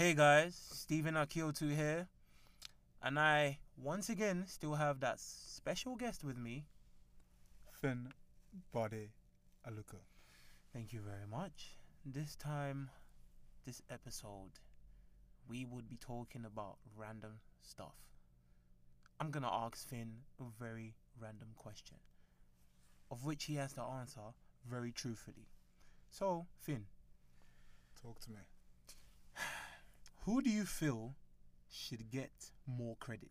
Hey guys, Stephen Akiotu here, and I once again still have that special guest with me. Finn Body Aluka. Thank you very much. This time, this episode, we would be talking about random stuff. I'm gonna ask Finn a very random question, of which he has to answer very truthfully. So, Finn, Talk to me. Who do you feel should get more credit?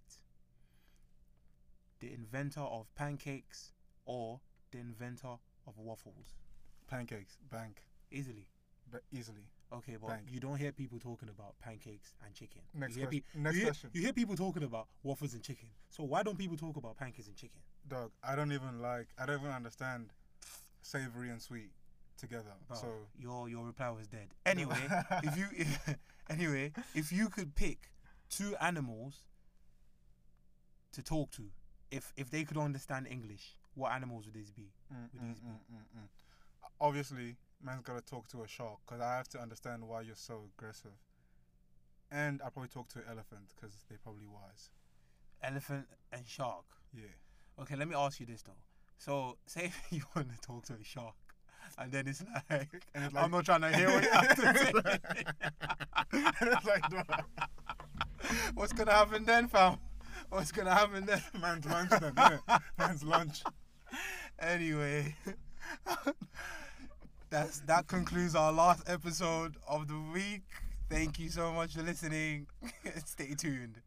The inventor of pancakes or the inventor of waffles? Pancakes, bank, Easily. but easily. Okay, but Bank. you don't hear people talking about pancakes and chicken. Next you hear, question- pe- next you hear- question. you hear people talking about waffles and chicken. So why don't people talk about pancakes and chicken? Dog, I don't even like, I don't even understand savory and sweet together. Bro, So, your your reply was dead. Anyway, if you anyway, if you could pick two animals to talk to, if if they could understand English, what animals would these be? mm, Would mm, these be? mm, obviously, man's got to talk to a shark because I have to understand why you're so aggressive. And I'll probably talk to an elephant because they're probably wise. Elephant and shark. Yeah. Okay, let me ask you this though. So, say if you want to talk to a shark, and then it's like, it's I'm not trying to hear what you have to say. It's like, What's gonna happen then, fam? What's gonna happen then? man's lunch then, innit? Man's lunch. Anyway, that's that concludes our last episode of the week. Thank you so much for listening. Stay tuned.